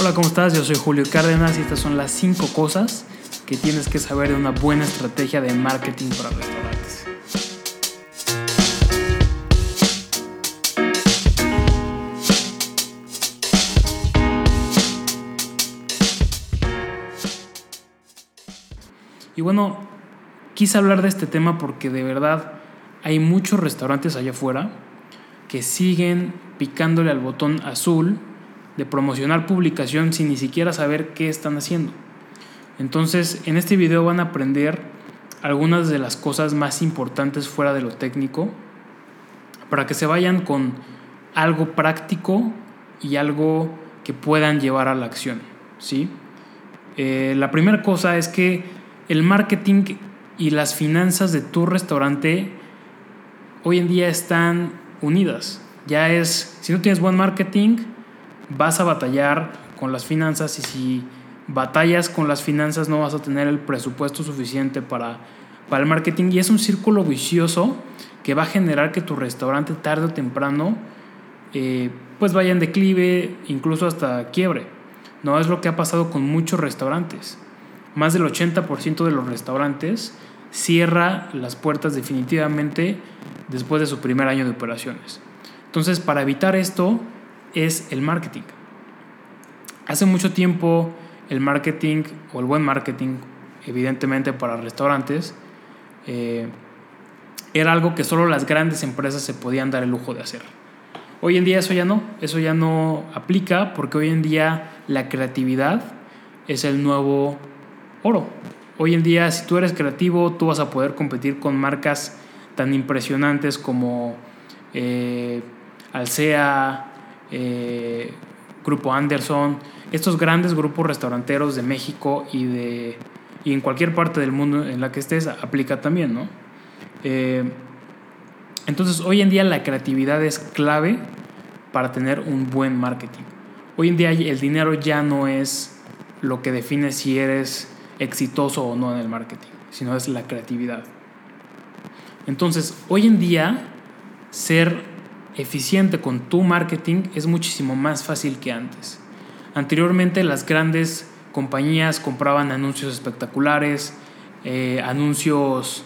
Hola, ¿cómo estás? Yo soy Julio Cárdenas y estas son las 5 cosas que tienes que saber de una buena estrategia de marketing para restaurantes. Y bueno, quise hablar de este tema porque de verdad hay muchos restaurantes allá afuera que siguen picándole al botón azul de promocionar publicación sin ni siquiera saber qué están haciendo. Entonces, en este video van a aprender algunas de las cosas más importantes fuera de lo técnico para que se vayan con algo práctico y algo que puedan llevar a la acción. ¿sí? Eh, la primera cosa es que el marketing y las finanzas de tu restaurante hoy en día están unidas. Ya es, si no tienes buen marketing, vas a batallar con las finanzas y si batallas con las finanzas no vas a tener el presupuesto suficiente para, para el marketing y es un círculo vicioso que va a generar que tu restaurante tarde o temprano eh, pues vaya en declive, incluso hasta quiebre. No es lo que ha pasado con muchos restaurantes. Más del 80% de los restaurantes cierra las puertas definitivamente después de su primer año de operaciones. Entonces, para evitar esto, es el marketing. Hace mucho tiempo el marketing o el buen marketing, evidentemente para restaurantes, eh, era algo que solo las grandes empresas se podían dar el lujo de hacer. Hoy en día eso ya no, eso ya no aplica porque hoy en día la creatividad es el nuevo oro. Hoy en día si tú eres creativo tú vas a poder competir con marcas tan impresionantes como eh, Alsea, eh, Grupo Anderson, estos grandes grupos restauranteros de México y, de, y en cualquier parte del mundo en la que estés, aplica también, ¿no? Eh, entonces, hoy en día la creatividad es clave para tener un buen marketing. Hoy en día el dinero ya no es lo que define si eres exitoso o no en el marketing, sino es la creatividad. Entonces, hoy en día, ser eficiente con tu marketing es muchísimo más fácil que antes. Anteriormente las grandes compañías compraban anuncios espectaculares, eh, anuncios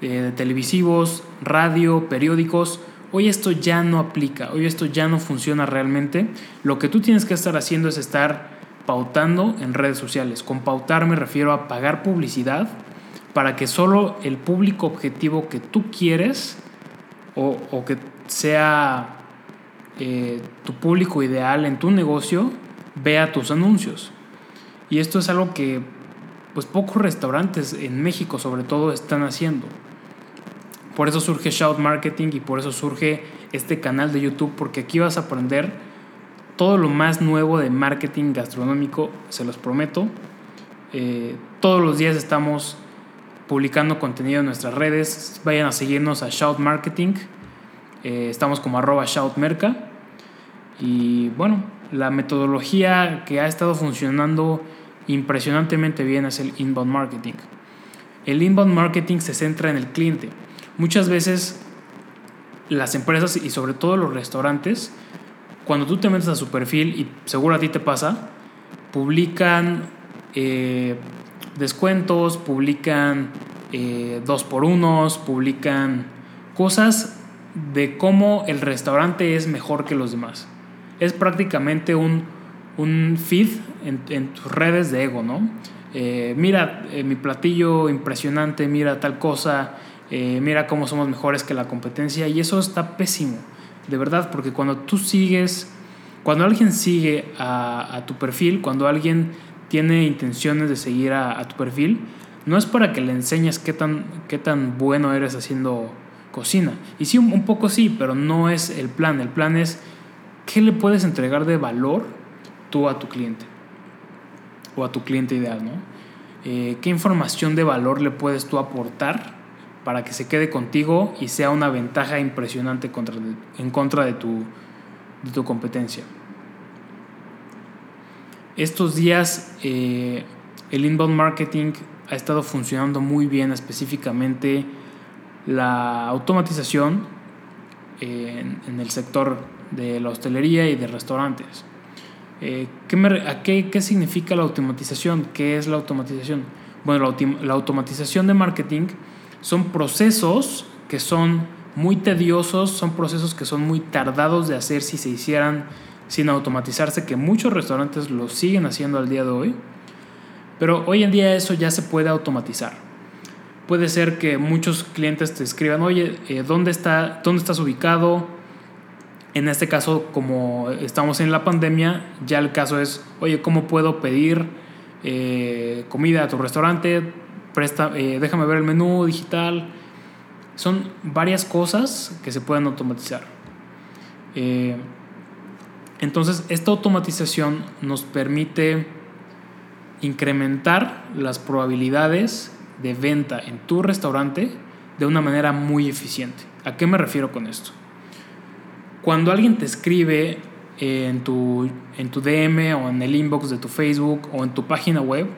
eh, televisivos, radio, periódicos. Hoy esto ya no aplica, hoy esto ya no funciona realmente. Lo que tú tienes que estar haciendo es estar pautando en redes sociales. Con pautar me refiero a pagar publicidad para que solo el público objetivo que tú quieres o, o que sea eh, tu público ideal en tu negocio vea tus anuncios. Y esto es algo que pues pocos restaurantes en México sobre todo están haciendo. Por eso surge Shout Marketing y por eso surge este canal de YouTube porque aquí vas a aprender todo lo más nuevo de marketing gastronómico, se los prometo. Eh, todos los días estamos publicando contenido en nuestras redes. Vayan a seguirnos a Shout Marketing eh, estamos como arroba shoutmerca. Y bueno, la metodología que ha estado funcionando impresionantemente bien es el inbound marketing. El inbound marketing se centra en el cliente. Muchas veces las empresas y sobre todo los restaurantes, cuando tú te metes a su perfil, y seguro a ti te pasa, publican eh, descuentos, publican eh, dos por unos, publican cosas de cómo el restaurante es mejor que los demás. Es prácticamente un, un feed en, tus redes de ego, ¿no? Eh, mira eh, mi platillo impresionante, mira tal cosa, mira cómo somos mejores que la competencia y eso está pésimo, de verdad, porque cuando tú sigues, cuando alguien sigue a, tu perfil, cuando alguien tiene intenciones de seguir a, a, tu perfil, no es para que le enseñes qué tan, qué tan bueno eres haciendo cocina. Y sí, un, poco sí, pero no es el plan. El plan es qué le puedes entregar de valor tú a tu cliente o a tu cliente ideal, ¿no? Eh, ¿Qué información de valor le puedes tú aportar para que se quede contigo y sea una ventaja impresionante en contra de tu, de tu competencia? Estos días eh, el inbound marketing ha estado funcionando muy bien específicamente la automatización en, el sector de la hostelería y de restaurantes. Eh, ¿qué, a qué, significa la automatización? ¿Qué es la automatización? Bueno, la, la automatización de marketing son procesos que son muy tediosos, son procesos que son muy tardados de hacer si se hicieran sin automatizarse, que muchos restaurantes lo siguen haciendo al día de hoy. Pero hoy en día eso ya se puede automatizar. Puede ser que muchos clientes te escriban, oye, eh, ¿dónde, está, ¿dónde estás ubicado? En este caso, como estamos en la pandemia, ya el caso es, oye, ¿cómo puedo pedir eh, comida a tu restaurante? Presta, eh, déjame ver el menú digital. Son varias cosas que se pueden automatizar. Entonces, esta automatización nos permite incrementar las probabilidades de venta en tu restaurante de una manera muy eficiente. ¿A qué me refiero con esto? Cuando alguien te escribe en tu, en tu DM o en el inbox de tu Facebook o en tu página web,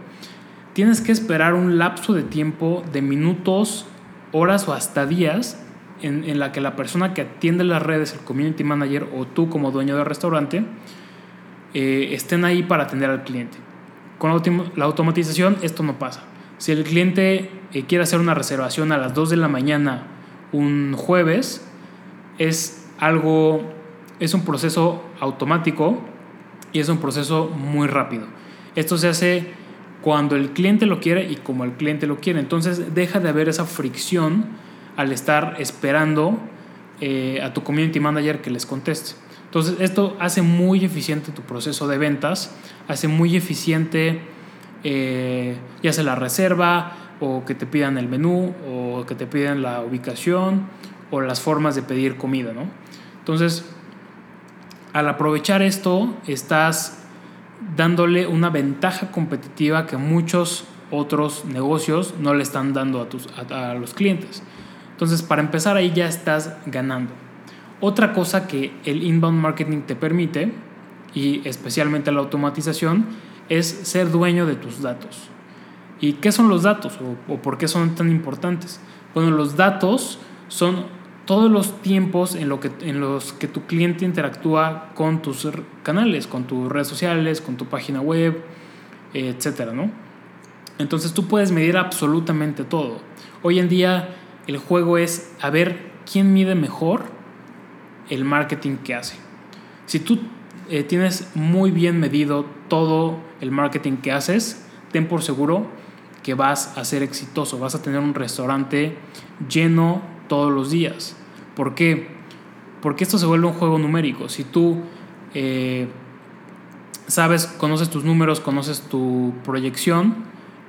tienes que esperar un lapso de tiempo de minutos, horas o hasta días en, en, la que la persona que atiende las redes, el community manager o tú como dueño del restaurante, eh, estén ahí para atender al cliente. Con la automatización esto no pasa. Si el cliente eh, quiere hacer una reservación a las 2 de la mañana un jueves, es algo, es un proceso automático y es un proceso muy rápido. Esto se hace cuando el cliente lo quiere y como el cliente lo quiere. Entonces deja de haber esa fricción al estar esperando eh, a tu community manager que les conteste. Entonces esto hace muy eficiente tu proceso de ventas, hace muy eficiente eh, ya sea la reserva o que te pidan el menú o que te pidan la ubicación o las formas de pedir comida, ¿no? Entonces, al aprovechar esto, estás dándole una ventaja competitiva que muchos otros negocios no le están dando a, tus, a los clientes. Entonces, para empezar ahí ya estás ganando. Otra cosa que el inbound marketing te permite, y especialmente la automatización, es ser dueño de tus datos. ¿Y qué son los datos o, por qué son tan importantes? Bueno, los datos son todos los tiempos en, lo que, en los que tu cliente interactúa con tus canales, con tus redes sociales, con tu página web, etcétera, ¿no? Entonces tú puedes medir absolutamente todo. Hoy en día el juego es a ver quién mide mejor el marketing que hace. Si tú eh, tienes muy bien medido todo el marketing que haces, ten por seguro que vas a ser exitoso, vas a tener un restaurante lleno todos los días. ¿Por qué? Porque esto se vuelve un juego numérico. Si tú eh, sabes, conoces tus números, conoces tu proyección,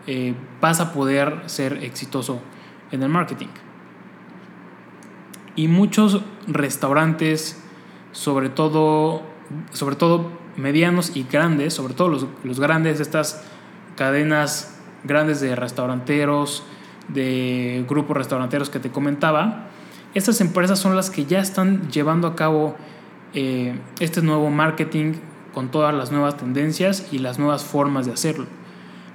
eh, vas a poder ser exitoso en el marketing. Y muchos restaurantes, sobre todo, sobre todo medianos y grandes, sobre todo los, los grandes, estas cadenas grandes de restauranteros, de grupos restauranteros que te comentaba, estas empresas son las que ya están llevando a cabo eh, este nuevo marketing con todas las nuevas tendencias y las nuevas formas de hacerlo.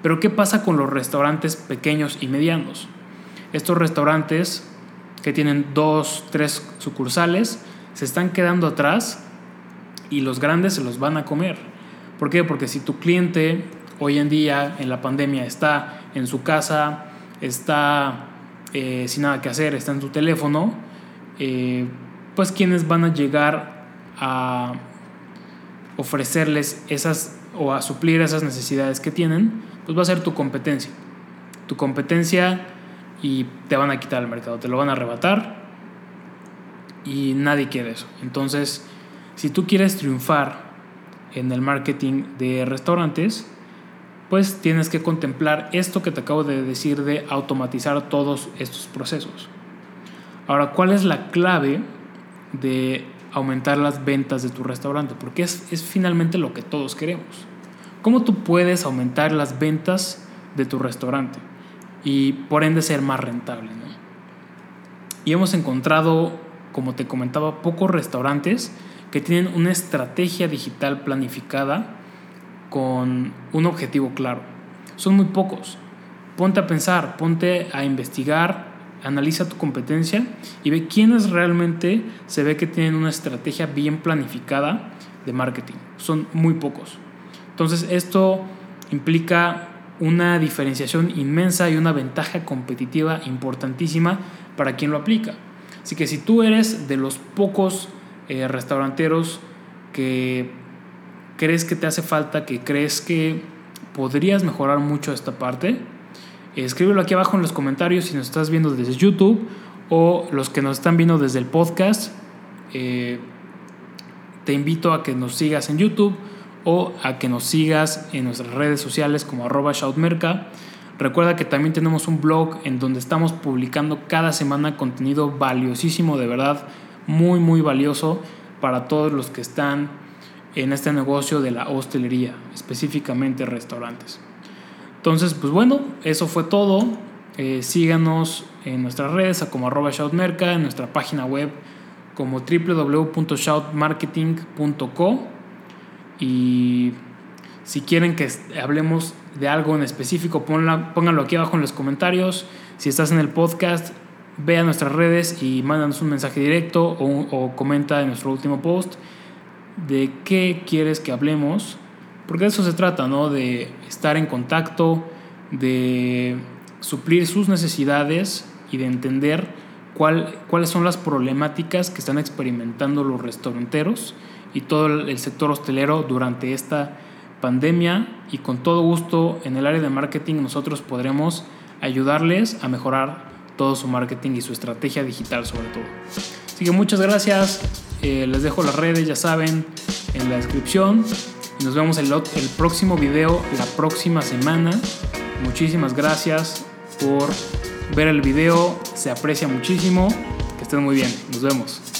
Pero ¿qué pasa con los restaurantes pequeños y medianos? Estos restaurantes que tienen dos, tres sucursales, se están quedando atrás y los grandes se los van a comer. ¿Por qué? Porque si tu cliente hoy en día en la pandemia está en su casa, está eh, sin nada que hacer, está en su teléfono, eh, pues quienes van a llegar a ofrecerles esas o a suplir esas necesidades que tienen, pues va a ser tu competencia. Tu competencia y te van a quitar el mercado, te lo van a arrebatar y nadie quiere eso. Entonces, si tú quieres triunfar en el marketing de restaurantes, pues tienes que contemplar esto que te acabo de decir de automatizar todos estos procesos. Ahora, ¿cuál es la clave de aumentar las ventas de tu restaurante? Porque es, es finalmente lo que todos queremos. ¿Cómo tú puedes aumentar las ventas de tu restaurante? Y por ende ser más rentable. Y hemos encontrado, como te comentaba, pocos restaurantes que tienen una estrategia digital planificada con un objetivo claro. Son muy pocos. Ponte a pensar, ponte a investigar, analiza tu competencia y ve quiénes realmente se ve que tienen una estrategia bien planificada de marketing. Son muy pocos. Entonces esto implica una diferenciación inmensa y una ventaja competitiva importantísima para quien lo aplica. Así que si tú eres de los pocos eh, restauranteros que crees que te hace falta, que crees que podrías mejorar mucho esta parte, escríbelo aquí abajo en los comentarios si nos estás viendo desde YouTube o los que nos están viendo desde el podcast. Eh, te invito a que nos sigas en YouTube o a que nos sigas en nuestras redes sociales como arroba shoutmerca. Recuerda que también tenemos un blog en donde estamos publicando cada semana contenido valiosísimo, de verdad, muy, muy valioso para todos los que están en este negocio de la hostelería, específicamente restaurantes. Entonces, pues bueno, eso fue todo. Eh, síganos en nuestras redes como arroba shoutmerca, en nuestra página web como www.shoutmarketing.co y si quieren que hablemos de algo en específico, pónganlo aquí abajo en los comentarios. Si estás en el podcast, ve a nuestras redes y mándanos un mensaje directo o, comenta en nuestro último post de qué quieres que hablemos. Porque de eso se trata, ¿no? De estar en contacto, de suplir sus necesidades y de entender cuál, cuáles son las problemáticas que están experimentando los restauranteros y todo el sector hostelero durante esta pandemia y con todo gusto en el área de marketing nosotros podremos ayudarles a mejorar todo su marketing y su estrategia digital sobre todo. Así que muchas gracias, eh, les dejo las redes, ya saben, en la descripción nos vemos en el próximo video la próxima semana. Muchísimas gracias por ver el video, se aprecia muchísimo, que estén muy bien, nos vemos.